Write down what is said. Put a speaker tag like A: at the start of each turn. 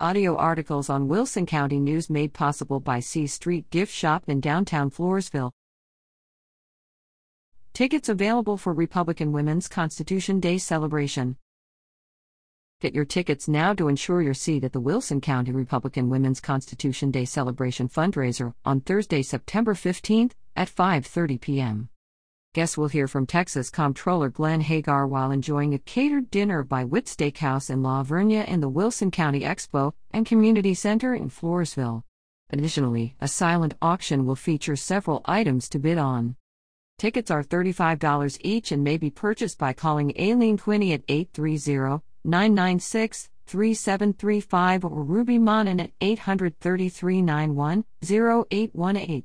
A: Audio articles on Wilson County News made possible by C Street Gift Shop in downtown Floresville. Tickets available for Republican Women's Constitution Day celebration. Get your tickets now to ensure your seat at the Wilson County Republican Women's Constitution Day celebration fundraiser on Thursday, September 15th at 5:30 p.m. Guests will hear from Texas Comptroller Glenn Hegar while enjoying a catered dinner by Witt Steakhouse in La Vernia in the Wilson County Expo and Community Center in Floresville. Additionally, a silent auction will feature several items to bid on. Tickets are $35 each and may be purchased by calling Aileen Quinney at 830 996 3735 or Ruby Monin at 833 91 0818.